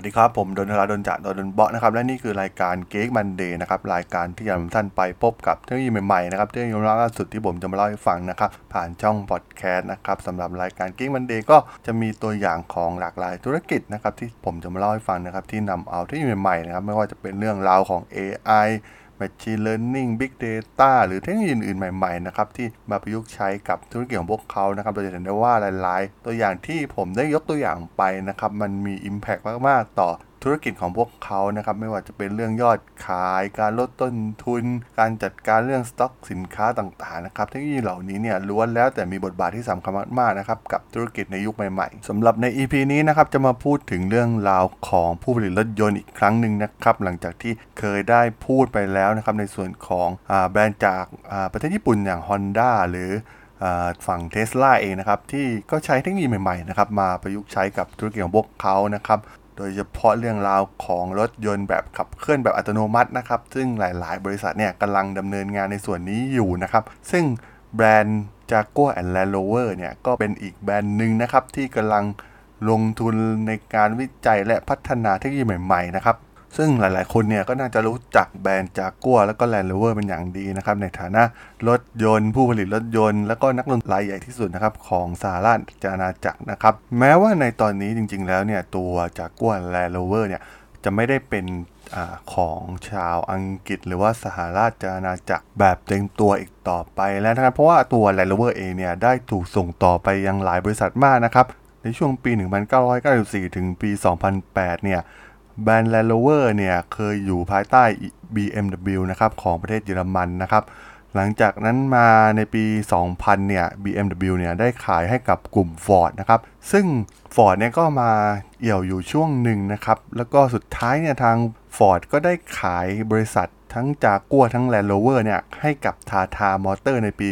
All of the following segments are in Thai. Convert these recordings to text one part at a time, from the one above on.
วัสดีครับผมดนทราดนจากดนเบาะนะครับและนี่คือรายการเก๊กมันเดย์นะครับรายการที่จะนำท่านไปพบกับเทคโนโลยีใหม่ๆนะครับเทคโนโลยีล่าสุดที่ผมจะมาเล่าให้ฟังนะครับผ่านช่องพอดแคสต์นะครับสำหรับรายการเก๊กมันเดย์ก็จะมีตัวอย่างของหลากหลายธุรกิจนะครับที่ผมจะมาเล่าให้ฟังนะครับที่นำเอาเทคโนโลยีใหม่ๆนะครับไม่ว่าจะเป็นเรื่องราวของ AI Machine Learning Big Data หรือเทคโนโลยีอื่นๆใหม่ๆนะครับที่มาประยุกต์ใช้กับธุรกิจของพวกเขานะครับเราจะเห็นได้ว่าหลาย ๆ ตัวอย่างที่ผมได้ยกตัวอย่างไปนะครับมันมี Impact มากๆ ต่อ ธุรกิจของพวกเขานะครับไม่ว่าจะเป็นเรื่องยอดขาย การลดต้นทุน การจัดการเรื่องสต็อกสินค้าต่างๆนะครับเทคโนโลยีเหล่านี้เนี่ยล้วนแล้วแต่มีบทบาทที่สำคัญมากๆนะครับกับธุรกิจในยุคใหม่ๆสำหรับใน EP นี้นะครับจะมาพูดถึงเรื่องราวของผู้ผลิตรถยนต์อีกครั้งหนึ่งนะครับหลังจากที่เคยได้พูดไปแล้วนะครับในส่วนของอแบรนด์จากประเทศญี่ปุ่นอย่าง Honda หรือฝั่งเทสลาเองนะครับที่ก็ใช้เทคโนโลยีใหม่ๆนะครับมาประยุกต์ใช้กับธุรกิจของพวกเขานะครับ โดยเฉพาะเรื่องราวของรถยนต์แบบขับเคลื่อนแบบอัตโนมัตินะครับ ซึ่งหลาย ๆ บริษัทเนี่ยกำลังดำเนินงานในส่วนนี้อยู่นะครับ ซึ่งแบรนด์ Jaguar and Land Rover เนี่ยก็เป็นอีกแบรนด์หนึ่งนะครับที่กำลังลงทุนในการวิจัยและพัฒนาเทคโนโลยีใหม่ ๆ นะครับ ซึ่งหลายๆ คนเนี่ยก็น่าจะรู้จักแบรนด์จากกัวแล้วก็ Land Rover เป็นอย่างดีนะครับ ในฐานะรถยนต์ ผู้ผลิตรถยนต์ แล้วก็นักลงทุนรายใหญ่ที่สุดนะครับของสหราชอาณาจักรนะครับ แม้ว่าในตอนนี้จริง ๆ แล้วเนี่ยตัว Jaguar Land Rover เนี่ยจะไม่ได้เป็นอของชาวอังกฤษ หรือว่าสหราชอาณาจักรแบบเต็มตัวอีกต่อไปแล้วนะครับ เพราะว่าตัว Land Rover เองเนี่ยได้ถูกส่งต่อไปยังหลายบริษัทมากนะครับ ในช่วงปี 1994 ถึงปี 2008 เนี่ย แบรนด์ Land Rover เนี่ยเคยอยู่ภายใต้ BMW นะครับของประเทศเยอรมันนะครับ หลังจากนั้นมาในปี 2000 เนี่ย BMW เนี่ยได้ขายให้กับกลุ่ม Ford นะครับ ซึ่ง Ford เนี่ยก็มาเอี่ยวอยู่ช่วงหนึ่งนะครับ แล้วก็สุดท้ายเนี่ยทาง Ford ก็ได้ขายบริษัททั้งจากกัวทั้ง Land Rover เนี่ยให้กับ Tata Motor ในปี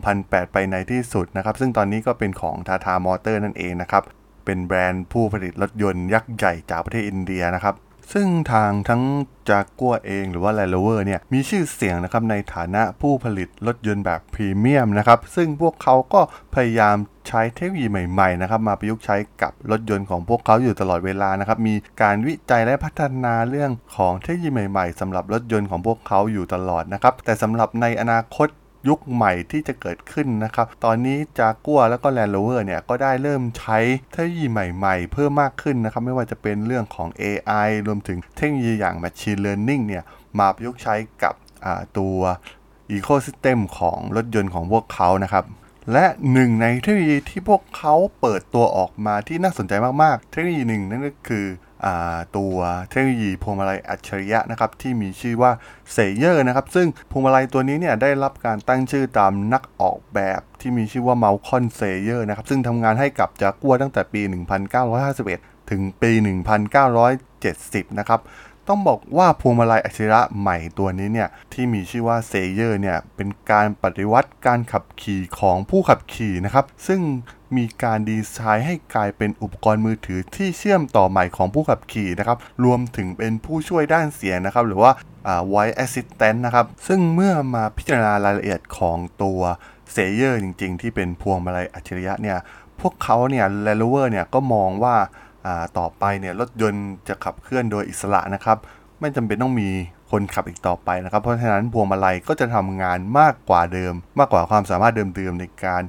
2008 ไปในที่สุดนะครับ ซึ่งตอนนี้ก็เป็นของ Tata Motor นั่นเองนะครับ เป็นแบรนด์ผู้ผลิตรถยนต์ยักษ์ใหญ่จากประเทศอินเดียนะครับซึ่งทางทั้งจากกัวเองหรือว่า Land Rover เนี่ยมีชื่อเสียงนะครับในฐานะผู้ผลิตรถยนต์แบบพรีเมียมนะครับซึ่งพวกเขาก็พยายามใช้เทคโนโลยีใหม่ๆนะครับมาประยุกต์ใช้กับรถยนต์ของพวกเขาอยู่ตลอดเวลานะครับมีการวิจัยและพัฒนาเรื่องของเทคโนโลยีใหม่ๆสำหรับรถยนต์ของพวกเขาอยู่ตลอดนะครับแต่สำหรับในอนาคต ยุคใหม่ที่จะเกิดขึ้นนะครับ ตอนนี้จากัวแล้วก็ Land Rover เนี่ย ก็ได้เริ่มใช้เทคโนโลยีใหม่ๆ เพิ่มมากขึ้นนะครับ ไม่ว่าจะเป็นเรื่องของ AI รวมถึงเทคโนโลยีอย่าง Machine Learning เนี่ย มาประยุกต์ใช้กับตัว Ecosystem ของรถยนต์ของพวกเขานะครับและหนึ่งในเทคโนโลยีที่พวกเขาเปิดตัวออกมาที่น่าสนใจมาก ๆ เทคโนโลยีหนึ่งนั่นก็คือ ตัวเทคโนโลยีพวงมาลัยอัจฉริยะนะครับที่มีชื่อว่า Sayer นะครับซึ่งพวงมาลัยตัวนี้เนี่ยได้รับการตั้งชื่อตามนักออกแบบที่มีชื่อว่า Malcolm Sayer นะครับซึ่งทำงานให้กับจากัวตั้งแต่ปี 1951 ถึงปี 1970 นะครับ ต้องบอกว่าพวงมาลัยอัจฉริยะใหม่ตัวนี้เนี่ยที่มีชื่อว่า Sayer เนี่ยเป็นการปฏิวัติการขับขี่ของผู้ขับขี่นะครับ ซึ่งมีการดีไซน์ให้กลายเป็นอุปกรณ์มือถือที่เชื่อมต่อใหม่ของผู้ขับขี่นะครับรวมถึงเป็นผู้ช่วยด้านเสียงนะครับ หรือว่า voice assistant นะครับ ซึ่งเมื่อมาพิจารณารายละเอียดของตัว Sayer จริง ๆ ที่เป็นพวงมาลัยอัจฉริยะเนี่ยพวกเขาเนี่ย Land Rover เนี่ยก็มองว่า ต่อไปเนี่ยรถยนต์จะขับเคลื่อนโดยอิสระนะครับ ไม่จำเป็นต้องมีคนขับอีกต่อไปนะครับ เพราะฉะนั้นพวงมาลัยก็จะทำงานมากกว่าเดิม มากกว่าความสามารถเดิมๆในการ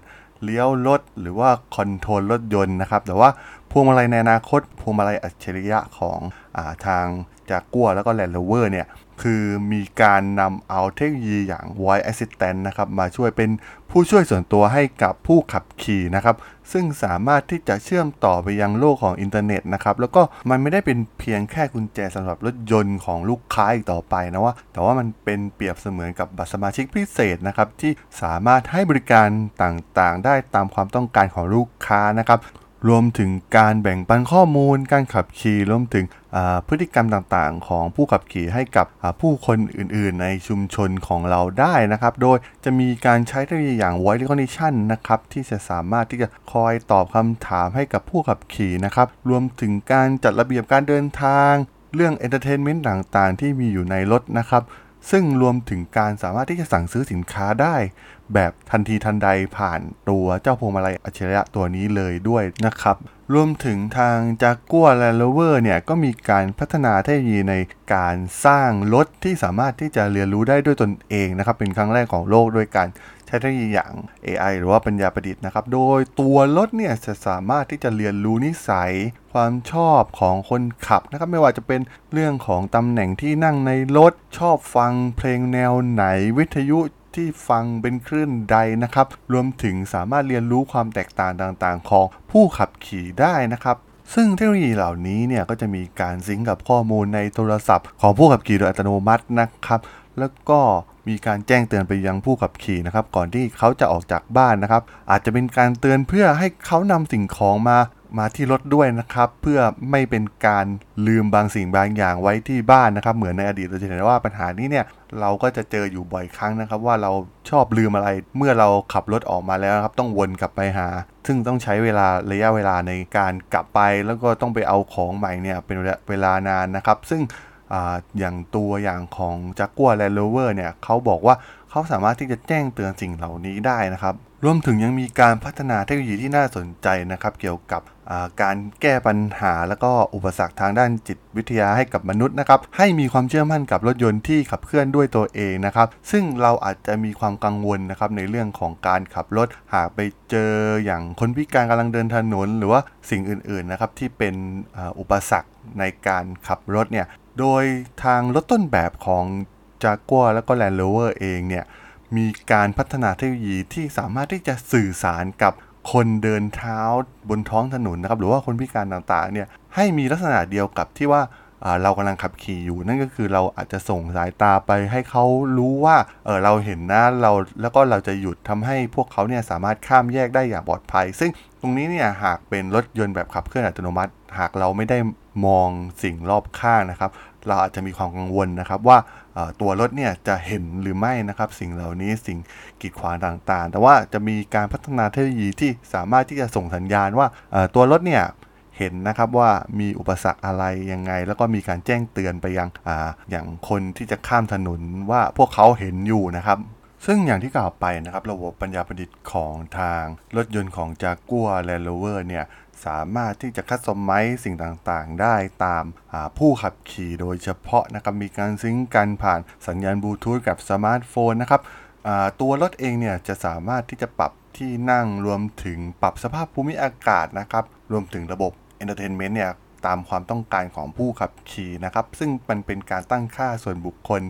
เลี้ยวรถหรือว่า control รถยนต์นะครับ แต่ว่าพวงมาลัยในอนาคต พวงมาลัยอัจฉริยะของอาทางจากกัวแล้วก็ Land Rover เนี่ย คือมีการนำเอาเทคโนโลยีอย่าง Voice Assistant นะครับมาช่วยเป็นผู้ช่วยส่วนตัวให้กับผู้ขับขี่นะครับซึ่งสามารถที่จะเชื่อมต่อไปยังโลกของอินเทอร์เน็ตนะครับแล้วก็มันไม่ได้เป็นเพียงแค่กุญแจสำหรับรถยนต์ของลูกค้าอีกต่อไปนะว่า แต่ว่ามันเป็นเปรียบเสมือนกับบัตรสมาชิกพิเศษนะครับที่สามารถให้บริการต่างๆ ได้ตามความต้องการของลูกค้านะครับ รวมถึงการแบ่งปันข้อมูล การขับขี่รวมถึงพฤติกรรมต่างๆ ของผู้ขับขี่ให้กับผู้คนอื่นๆ ในชุมชนของเราได้นะครับ โดยจะมีการใช้เทคโนโลยีอย่าง voice recognition นะครับที่จะสามารถที่จะคอยตอบคำถามให้กับผู้ขับขี่นะครับ รวมถึงการจัดระเบียบการเดินทาง เรื่อง entertainment ต่างๆ ที่มีอยู่ในรถนะครับซึ่งรวมถึงการสามารถที่จะสั่งซื้อสินค้าได้ แบบทันทีทันใดผ่านตัวเจ้าพวงมาลัยอัจฉริยะตัวนี้เลยด้วยนะครับ รวมถึงทางจากกัวและโลเวอร์เนี่ย ก็มีการพัฒนาเทคโนโลยีในการสร้างรถที่สามารถที่จะเรียนรู้ได้ด้วยตนเองนะครับ เป็นครั้งแรกของโลกโดยการใช้เทคโนโลยีอย่าง AI หรือว่าปัญญาประดิษฐ์นะครับ โดยตัวรถเนี่ยจะสามารถที่จะเรียนรู้นิสัย ความชอบของคนขับนะครับ ไม่ว่าจะเป็นเรื่องของตำแหน่งที่นั่งในรถ ชอบฟังเพลงแนวไหนวิทยุ ที่ฟังเป็นคลื่นใดนะครับ รวมถึงสามารถเรียนรู้ความแตกต่างต่างๆ ของผู้ขับขี่ได้นะครับซึ่งเทคโนโลยีเหล่านี้เนี่ยก็จะมีการซิงกับข้อมูลในโทรศัพท์ ของผู้ขับขี่โดยอัตโนมัตินะครับ แล้วก็มีการแจ้งเตือนไปยังผู้ขับขี่นะครับ ก่อนที่เขาจะออกจากบ้านนะครับ อาจจะเป็นการเตือนเพื่อให้เขานำสิ่งของมา มาที่รถด้วยนะครับ เพื่อไม่เป็นการลืมบางสิ่งบางอย่างไว้ที่บ้านนะครับ เหมือนในอดีตเราจะเห็นว่าปัญหานี้เนี่ยเราก็จะเจออยู่บ่อยครั้งนะครับ ว่าเราชอบลืมอะไรเมื่อเราขับรถออกมาแล้วครับ ต้องวนกลับไปหา ซึ่งต้องใช้เวลาระยะเวลาในการกลับไป แล้วก็ต้องไปเอาของใหม่เนี่ยเป็นเวลานานนะครับ ซึ่ง อย่างตัวอย่างของจักกัวและโลเวอร์เนี่ยเขาบอกว่าเขาสามารถที่จะแจ้งเตือนสิ่งเหล่านี้ได้นะครับ รวมถึงยังมีการพัฒนาเทคโนโลยีที่น่าสนใจนะครับ เกี่ยวกับการแก้ปัญหา และก็อุปสรรคทางด้านจิตวิทยาให้กับมนุษย์นะครับ ให้มีความเชื่อมั่นกับรถยนต์ที่ขับเคลื่อนด้วยตัวเองนะครับ ซึ่งเราอาจจะมีความกังวลนะครับในเรื่องของการขับรถหากไปเจออย่างคนพิการกำลังเดินถนน หรือว่าสิ่งอื่นๆนะครับที่เป็นอุปสรรคในการขับรถเนี่ย โดยทางรถต้นแบบของจากัวแล้วก็ Land Rover เองเนี่ย มีการพัฒนาเทคโนโลยีที่สามารถที่จะสื่อสารกับคนเดินเท้าบนท้องถนนนะครับ หรือว่าคนพิการต่างๆเนี่ยให้มีลักษณะเดียวกับที่ว่าเรากำลังขับขี่อยู่ นั่นก็คือเราอาจจะส่งสายตาไปให้เขารู้ว่าเออเราเห็นนะเราแล้วก็เราจะหยุดทำให้พวกเขาเนี่ยสามารถข้ามแยกได้อย่างปลอดภัย ซึ่งตรงนี้เนี่ยหากเป็นรถยนต์แบบขับเคลื่อนอัตโนมัติ หากเราไม่ได้ มองสิ่งรอบข้างนะครับ เราอาจจะมีความกังวลนะครับว่าตัวรถเนี่ยจะเห็นหรือไม่นะครับ สิ่งเหล่านี้สิ่งกีดขวางต่างๆ แต่ว่าจะมีการพัฒนาเทคโนโลยีที่สามารถที่จะส่งสัญญาณว่าตัวรถเนี่ยเห็นนะครับว่ามีอุปสรรคอะไรยังไง แล้วก็มีการแจ้งเตือนไปยังออย่างคนที่จะข้ามถนนว่าพวกเขาเห็นอยู่นะครับ ซึ่งอย่างที่กล่าวไปนะครับ ระบบปัญญาประดิษฐ์ของทางรถยนต์ของจากัวและโลเวอร์เนี่ย สามารถที่จะ customize สิ่งต่างๆ ได้ตามผู้ขับขี่โดยเฉพาะนะครับมีการ sync กันผ่านสัญญาณบลูทูธกับสมาร์ทโฟนนะครับตัวรถเองเนี่ยจะสามารถที่จะปรับที่นั่งรวมถึงปรับสภาพภูมิอากาศนะครับรวมถึงระบบ entertainment เนี่ย ตามความต้องการของผู้ขับขี่นะครับ ซึ่งมันเป็นการตั้งค่าส่วนบุคคล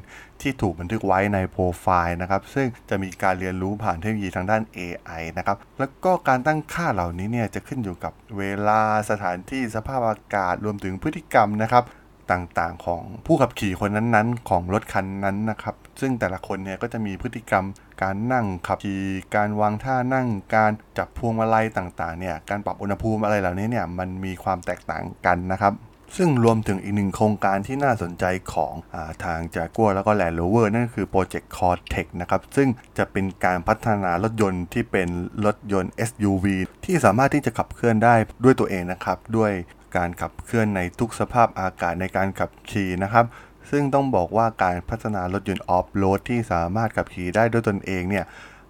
ที่ถูกบันทึกไว้ในโปรไฟล์นะครับ ซึ่งจะมีการเรียนรู้ผ่านเทคโนโลยีทางด้าน AI นะครับ แล้วก็การตั้งค่าเหล่านี้เนี่ยจะขึ้นอยู่กับเวลาสถานที่สภาพอากาศรวมถึงพฤติกรรมนะครับต่างๆ ของผู้ขับขี่คนนั้นๆ ของรถคันนั้นนะครับ ซึ่งแต่ละคนเนี่ยก็จะมีพฤติกรรม การนั่งขับขี่การวางท่านั่งการจับพวงมาลัยต่างๆเนี่ยการปรับอุณหภูมิอะไรเหล่านี้เนี่ยมันมีความแตกต่างกันนะครับซึ่งรวมถึงอีกหนึ่งโครงการที่น่าสนใจของอาทางจากัวแล้วก็ Land Rover นั่นคือ project Cortex นะครับ ซึ่งจะเป็นการพัฒนารถยนต์ที่เป็นรถยนต์ SUV ที่สามารถที่จะขับเคลื่อนได้ด้วยตัวเองนะครับ ด้วยการขับเคลื่อนในทุกสภาพอากาศในการขับขี่นะครับ ซึ่งต้องบอกว่าการพัฒนารถยนต์ออฟโรดที่สามารถขับขี่ได้ด้วยตนเองเนี่ย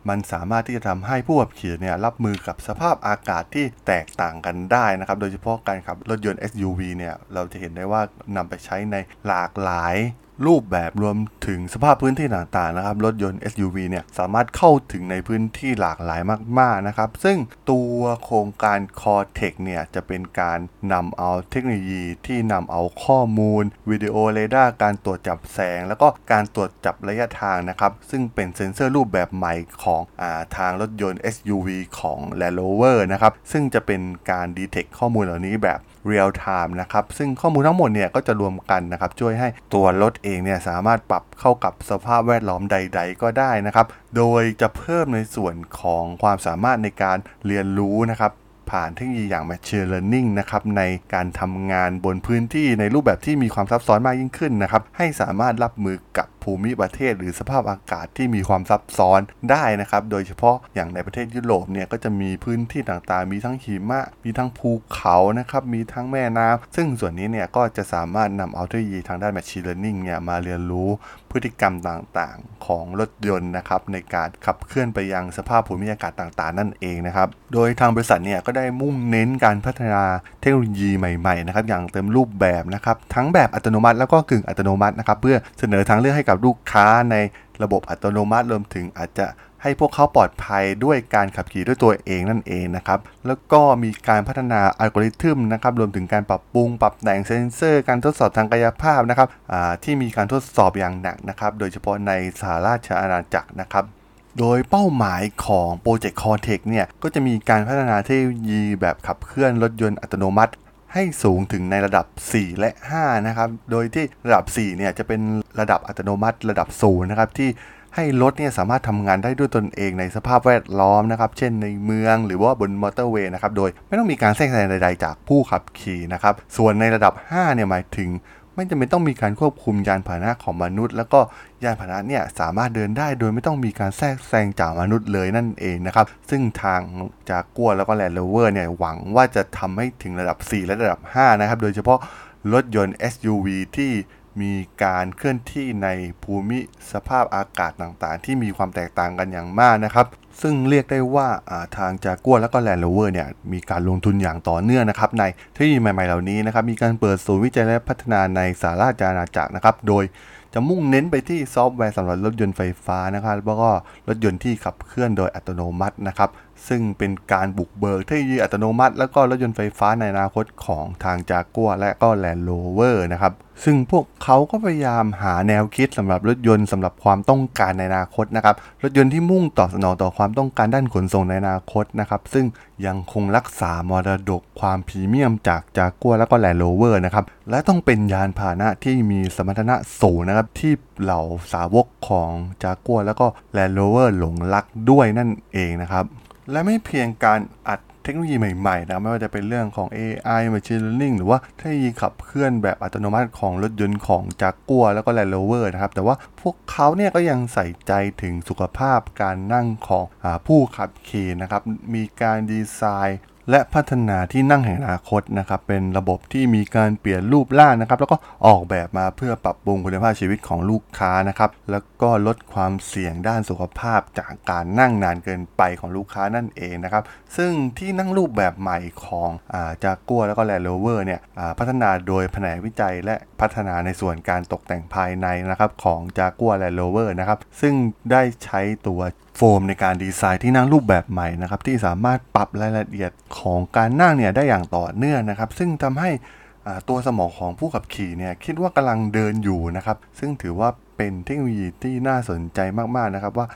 มันสามารถที่จะทำให้ผู้ขับขี่เนี่ยรับมือกับสภาพอากาศที่แตกต่างกันได้นะครับ โดยเฉพาะการขับรถยนต์ SUV เนี่ยเราจะเห็นได้ว่านำไปใช้ในหลากหลาย รูปแบบรวมถึงสภาพพื้นที่ต่างๆนะครับ รถยนต์ SUV เนี่ยสามารถเข้าถึงในพื้นที่หลากหลายมาก ๆ นะครับ ซึ่งตัวโครงการ Cortex เนี่ยจะเป็นการนำเอาเทคโนโลยีที่นำเอาข้อมูล วิดีโอเรดาร์การตรวจจับแสง แล้วก็การตรวจจับระยะทางนะครับ ซึ่งเป็นเซ็นเซอร์รูปแบบใหม่ของอาทางรถยนต์ SUV ของ Land Rover นะครับ ซึ่งจะเป็นการ detect ข้อมูลเหล่านี้แบบ real-time นะครับ ซึ่งข้อมูลทั้งหมดเนี่ยก็จะรวมกันนะครับ ช่วยให้ตัวรถเองเนี่ยสามารถปรับเข้ากับสภาพแวดล้อมใด ๆ ก็ได้นะครับ โดยจะเพิ่มในส่วนของความสามารถในการเรียนรู้นะครับผ่านเทคโนโลยีอย่าง Machine Learning นะครับในการทำงานบนพื้นที่ในรูปแบบที่มีความซับซ้อนมากยิ่งขึ้นนะครับให้สามารถรับมือกับ ภูมิประเทศหรือสภาพอากาศที่มีความซับซ้อนได้นะครับ โดยเฉพาะอย่างในประเทศยุโรปเนี่ยก็จะมีพื้นที่ต่างๆ มีทั้งหิมะ มีทั้งภูเขานะครับ มีทั้งแม่น้ำซึ่งส่วนนี้เนี่ยก็จะสามารถนำเอาเทคโนโลยีทางด้าน Machine Learning เนี่ยมาเรียนรู้พฤติกรรมต่างๆ ของรถยนต์นะครับในการขับเคลื่อนไปยังสภาพภูมิอากาศต่างๆ นั่นเองนะครับ โดยทางบริษัทเนี่ยก็ได้มุ่งเน้นการพัฒนาเทคโนโลยีใหม่ๆนะครับอย่างเต็มรูปแบบนะครับทั้งแบบอัตโนมัติแล้วก็กึ่งอัตโนมัตินะครับเพื่อเสนอทางเลือกให้กับลูกค้าในระบบอัตโนมัติรวมถึงอาจจะให้พวกเขาปลอดภัยด้วยการขับขี่ด้วยตัวเองนั่นเองนะครับ แล้วก็มีการพัฒนาอัลกอริทึมนะครับ รวมถึงการปรับปรุง ปรับแต่งเซนเซอร์ การทดสอบทางกายภาพนะครับที่มีการทดสอบอย่างหนักนะครับ โดยเฉพาะในสหราชอาณาจักรนะครับ โดยเป้าหมายของโปรเจกต์ Cortex เนี่ย ก็จะมีการพัฒนาเทคโนโลยีแบบขับเคลื่อนรถยนต์อัตโนมัติ ให้สูงถึงในระดับ 4 และ 5 นะครับ โดยที่ระดับ 4 เนี่ยจะเป็นระดับอัตโนมัติระดับศูนย์นะครับที่ให้รถเนี่ยสามารถทำงานได้ด้วยตนเองในสภาพแวดล้อมนะครับ เช่นในเมืองหรือว่าบนมอเตอร์เวย์นะครับ โดยไม่ต้องมีการแทรกแซงใดๆจากผู้ขับขี่นะครับ ส่วนในระดับ 5 เนี่ยหมายถึง ไม่จำเป็นต้องมีการควบคุมยานพาหนะของมนุษย์ แล้วก็ยานพาหนะเนี่ยสามารถเดินได้โดยไม่ต้องมีการแทรกแซงจากมนุษย์เลยนั่นเองนะครับ ซึ่งทางจากกัวแล้วก็ Land Rover เนี่ยหวังว่าจะทำให้ถึงระดับ 4 และระดับ 5 นะครับ โดยเฉพาะรถยนต์ SUV ที่มีการเคลื่อนที่ในภูมิสภาพอากาศต่างๆ ที่มีความแตกต่างกันอย่างมากนะครับ ซึ่งเรียกได้ว่าทางจากัวและก็ Land Rover เนี่ยมีการลงทุนอย่างต่อเนื่องนะครับในเทคโนโลยีใหม่ๆเหล่านี้นะครับมีการเปิดศูนย์วิจัยและพัฒนาในสหราชอาณาจักรนะครับโดยจะมุ่งเน้นไปที่ซอฟต์แวร์สำหรับรถยนต์ไฟฟ้านะครับแล้วก็รถยนต์ที่ขับเคลื่อนโดยอัตโนมัตินะครับซึ่งเป็นการบุกเบิกเทคโนโลยีอัตโนมัติ แล้วก็รถยนต์ไฟฟ้าในอนาคตของทางจากัวและก็ Land Rover นะครับซึ่งพวกเขาก็พยายามหาแนวคิดสำหรับรถยนต์สำหรับความต้องการในอนาคตนะครับรถยนต์ที่มุ่งตอบสนองต่อความต้องการด้านขนส่งในอนาคตนะครับซึ่งยังคงรักษามรดกความพรีเมียมจากจากัวและก็ Land Rover นะครับและต้องเป็นยานพาหนะที่มีสมรรถนะสูงนะครับที่เหล่าสาวกของจากัวแล้วก็ Land Rover หลงรักด้วยนั่นเองนะครับและไม่เพียงการอัด เทคโนโลยีใหม่ๆนะไม่ว่าจะเป็นเรื่องของ AI Machine Learning หรือว่าเทคโนโลยีขับเคลื่อนแบบอัตโนมัติของรถยนต์ของจากกัวแล้วก็ Land Rover นะครับ แต่ว่าพวกเขาเนี่ยก็ยังใส่ใจถึงสุขภาพการนั่งของอผู้ขับขี่นะครับ มีการดีไซน์ และพัฒนาที่นั่งแห่งอนาคตนะครับเป็นระบบที่มีการเปลี่ยนรูปร่างนะครับ แล้วก็ออกแบบมาเพื่อปรับปรุงคุณภาพชีวิตของลูกค้านะครับแล้วก็ลดความเสี่ยงด้านสุขภาพจากการนั่งนานเกินไปของลูกค้านั่นเองนะครับซึ่งที่นั่งรูปแบบใหม่ของอาจากกัวแล้วก็แลนด์โรเวอร์เนี่ยพัฒนาโดยแผนกวิจัยและพัฒนาในส่วนการตกแต่งภายในนะครับของ Jaguar Land Rover นะครับซึ่งได้ใช้ตัว โฟมในการดีไซน์ที่นั่งรูปแบบใหม่นะครับที่สามารถปรับรายละเอียดของการนั่งเนี่ยได้อย่างต่อเนื่องนะครับ ซึ่งทำให้ตัวสมองของผู้ขับขี่เนี่ยคิดว่ากำลังเดินอยู่นะครับ ซึ่งถือว่า เป็นเทคโนโลยีที่น่าสนใจมาก ๆ นะครับว่า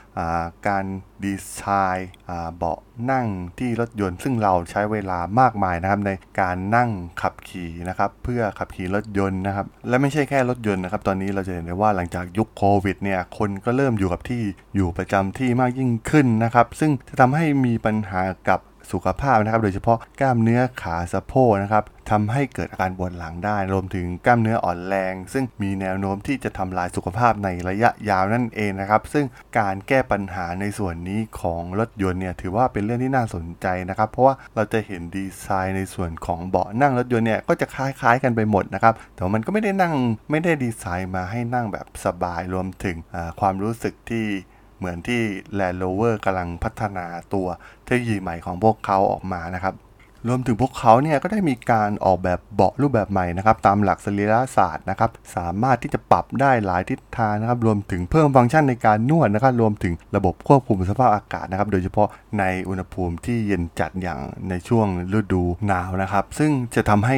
การดีไซน์เบาะนั่งที่รถยนต์ ซึ่งเราใช้เวลามากมายนะครับในการนั่งขับขี่นะครับเพื่อขับขี่รถยนต์นะครับและไม่ใช่แค่รถยนต์นะครับตอนนี้เราจะเห็นได้ว่าหลังจากยุคโควิดเนี่ยคนก็เริ่มอยู่กับที่อยู่ประจำที่มากยิ่งขึ้นนะครับซึ่งจะทำให้มีปัญหากับ สุขภาพนะครับ โดยเฉพาะกล้ามเนื้อขาสะโพกนะครับทำให้เกิดอาการปวดหลังได้ รวมถึงกล้ามเนื้ออ่อนแรง ซึ่งมีแนวโน้มที่จะทำลายสุขภาพในระยะยาวนั่นเองนะครับ ซึ่งการแก้ปัญหาในส่วนนี้ของรถยนต์เนี่ยถือว่าเป็นเรื่องที่น่าสนใจนะครับ เพราะว่าเราจะเห็นดีไซน์ในส่วนของเบาะนั่งรถยนต์เนี่ยก็จะคล้ายๆกันไปหมดนะครับ แต่มันก็ไม่ได้นั่งไม่ได้ดีไซน์มาให้นั่งแบบสบาย รวมถึงความรู้สึกที่ เหมือนที่ Land Rover กำลังพัฒนาตัวเทคโนโลยีใหม่ของพวกเขาออกมานะครับ รวมถึงพวกเขาเนี่ยก็ได้มีการออกแบบเบาะรูปแบบใหม่นะครับตามหลักสรีระศาสตร์นะครับสามารถที่จะปรับได้หลายทิศทางนะครับรวมถึงเพิ่มฟังก์ชันในการนวดนะครับรวมถึงระบบควบคุมสภาพอากาศนะครับโดยเฉพาะในอุณหภูมิที่เย็นจัดอย่างในช่วงฤดูหนาวนะครับซึ่งจะทำให้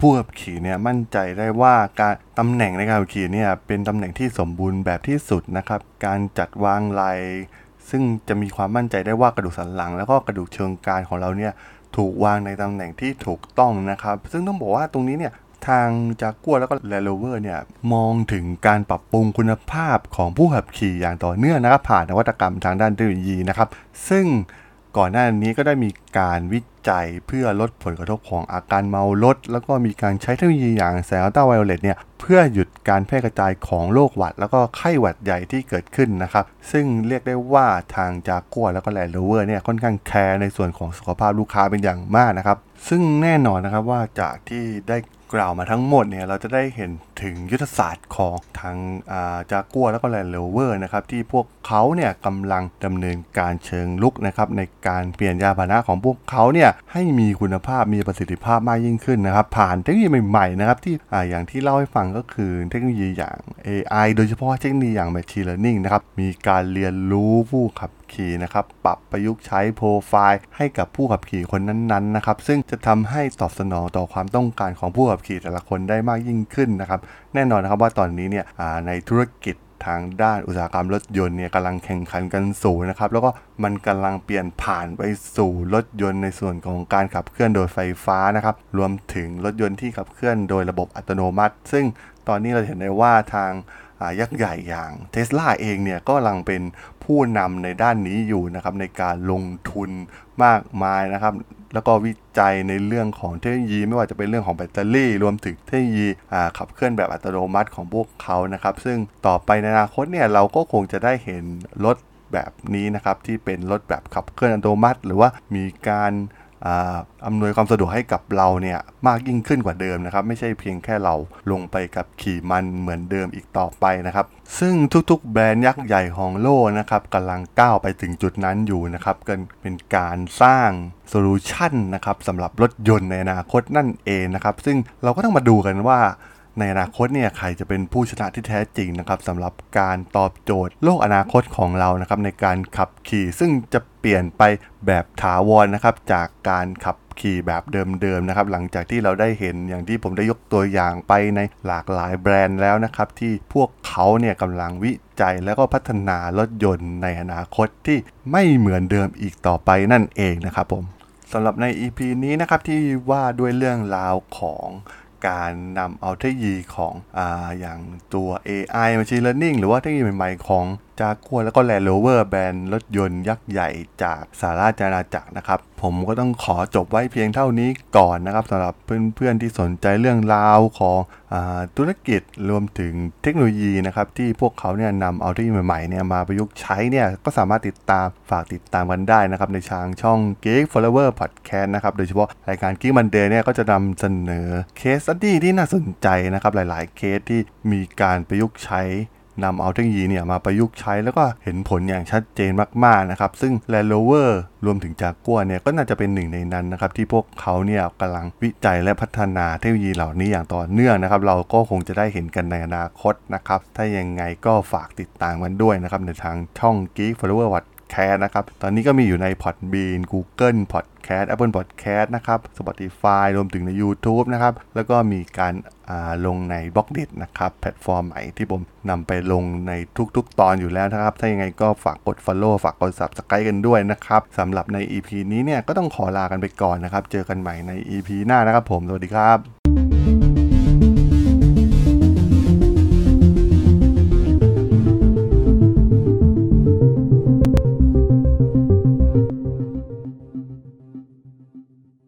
ผู้ขับขี่เนี่ยมั่นใจได้ว่าการตำแหน่งในการขับขี่เนี่ยเป็นตำแหน่งที่สมบูรณ์แบบที่สุดนะครับการจัดวางไหลซึ่งจะมีความมั่นใจได้ว่ากระดูกสันหลัง แล้วก็กระดูกเชิงกรานของเราเนี่ย ถูกวางในตำแหน่งที่ถูกต้องนะครับ ซึ่งต้องบอกว่าตรงนี้เนี่ยทางจากกัวแล้วก็ Land Rover เนี่ยมองถึงการปรับปรุงคุณภาพของผู้ขับขี่อย่างต่อเนื่องนะครับผ่านนวัตกรรมทางด้านเทคโนโลยีนะครับ ซึ่งก่อนหน้านี้ก็ได้มีการวิจัยเพื่อลดผลกระทบของอาการเมารถ แล้วก็มีการใช้เทคโนโลยีอย่างแสงอัลตราไวโอเลตเนี่ยเพื่อหยุดการแพร่กระจายของโรคหวัด แล้วก็ไข้หวัดใหญ่ที่เกิดขึ้นนะครับ ซึ่งเรียกได้ว่าทางจากัวแล้วก็ Land Rover เนี่ยค่อนข้างแคร์ในส่วนของสุขภาพลูกค้าเป็นอย่างมากนะครับ ซึ่งแน่นอนนะครับว่าจากที่ได้กล่าวมาทั้งหมดเนี่ยเราจะได้เห็นถึงยุทธศาสตร์ของทางาจากัวแล้วก็ Land Rover นะครับที่พวกเขาเนี่ยกำลังดำเนินการเชิงรุกนะครับในการเปลี่ยนยานพาหนะของพวกเขาเนี่ยให้มีคุณภาพมีประสิทธิภาพมากยิ่งขึ้นนะครับ ผ่านเทคโนโลยีใหม่ๆนะครับที่ออย่างที่เล่าให้ฟังก็คือเทคโนโลยีอย่าง AI โดยเฉพาะเทคโนโลยีอย่าง Machine Learning นะครับมีการเรียนรู้ผู้ขับขี่นะครับปรับประยุกต์ใช้โปรไฟล์ให้กับผู้ขับขี่คนนั้นๆนะครับซึ่งจะทำให้ตอบสนองต่อความต้องการของผู้ขับขี่แต่ละคนได้มากยิ่งขึ้นนะครับแน่นอนนะครับว่าตอนนี้เนี่ยในธุรกิจ ทางด้านอุตสาหกรรมรถยนต์เนี่ยกำลังแข่งขันกันสูงนะครับ แล้วก็มันกำลังเปลี่ยนผ่านไปสู่รถยนต์ในส่วนของการขับเคลื่อนโดยไฟฟ้านะครับ รวมถึงรถยนต์ที่ขับเคลื่อนโดยระบบอัตโนมัติ ซึ่งตอนนี้เราเห็นได้ว่าทางยักษ์ใหญ่อย่างเทสลาเองเนี่ยก็กำลังเป็นผู้นำในด้านนี้อยู่นะครับในการลงทุนมากมายนะครับ แล้วก็วิจัยในเรื่องของเทคโนโลยี ไม่ว่าจะเป็นเรื่องของแบตเตอรี่ รวมถึงเทคโนโลยีขับเคลื่อนแบบอัตโนมัติของพวกเขานะครับ ซึ่งต่อไปในอนาคตเนี่ยเราก็คงจะได้เห็นรถแบบนี้นะครับที่เป็นรถแบบขับเคลื่อนอัตโนมัติ หรือว่ามีการ อำนวยความสะดวกให้กับเราเนี่ยมากยิ่งขึ้นกว่าเดิมนะครับ ไม่ใช่เพียงแค่เราลงไปกับขี่มันเหมือนเดิมอีกต่อไปนะครับ ซึ่งทุกๆ แบรนด์ยักษ์ใหญ่ของโลกนะครับกำลังก้าวไปถึงจุดนั้นอยู่นะครับกันเป็นการสร้างโซลูชันนะครับสำหรับรถยนต์ในอนาคตนั่นเองนะครับ ซึ่งเราก็ต้องมาดูกันว่า ในอนาคตเนี่ยใครจะเป็นผู้ชนะที่แท้จริงนะครับสำหรับการตอบโจทย์โลกอนาคตของเรานะครับในการขับขี่ ซึ่งจะเปลี่ยนไปแบบถาวรนะครับจากการขับขี่แบบเดิมๆนะครับหลังจากที่เราได้เห็นอย่างที่ผมได้ยกตัวอย่างไปในหลากหลายแบรนด์แล้วนะครับที่พวกเขาเนี่ยกำลังวิจัยแล้วก็พัฒนารถยนต์ในอนาคตที่ไม่เหมือนเดิมอีกต่อไปนั่นเองนะครับผมสำหรับใน EP นี้นะครับที่ว่าด้วยเรื่องราวของ การนำเอาเทคโนโลยีของออย่างตัว AI Machine Learning หรือว่าเทคโนโลยีใหม่ๆของ จากัวแล้วก็ Land Rover แบรนด์รถยนต์ยักษ์ใหญ่จากสหราชอาณาจักรนะครับ ผมก็ต้องขอจบไว้เพียงเท่านี้ก่อนนะครับสำหรับเพื่อนๆที่สนใจเรื่องราวของอธุรกิจรวมถึงเทคโนโลยีนะครับที่พวกเขาเนี่ยนำเอาเทคโนโลยีใหม่ๆเนี่ยมาประยุกต์ใช้เนี่ยก็สามารถติดตามฝากติดตามกันได้นะครับในทางช่อง Geek Forever Podcast นะครับโดยเฉพาะรายการ Geek Monday เนี่ยก็จะนำเสนอเคสสตี้ที่น่าสนใจนะครับหลาย ๆ เคสที่มีการประยุกต์ใช้ นำเอาเทคโนโลยีเนี่ยมาประยุกต์ใช้แล้วก็เห็นผลอย่างชัดเจนมากๆนะครับซึ่ง Land Rover รวมถึงจากกัวเนี่ยก็น่าจะเป็นหนึ่งในนั้นนะครับที่พวกเขาเนี่ยกำลังวิจัยและพัฒนาเทคโนโลยีเหล่านี้อย่างต่อเนื่องนะครับเราก็คงจะได้เห็นกันในอนาคตนะครับถ้ายังไงก็ฝากติดตามกันด้วยนะครับในทางช่อง Geek Flower Watch แคสนะครับ ตอนนี้ก็มีอยู่ใน Podbean Google Podcast Apple Podcast นะครับ Spotify รวมถึงใน YouTube นะครับ แล้วก็มีการลงใน Blockdit นะครับ แพลตฟอร์มใหม่ที่ผมนำไปลงในทุกๆ ตอนอยู่แล้วนะครับ ถ้ายังไงก็ฝากกด Follow ฝากกด Subscribe กันด้วยนะครับสำหรับใน EP นี้เนี่ยก็ต้องขอลากันไปก่อนนะครับ เจอกันใหม่ใน EP หน้านะครับผม สวัสดีครับ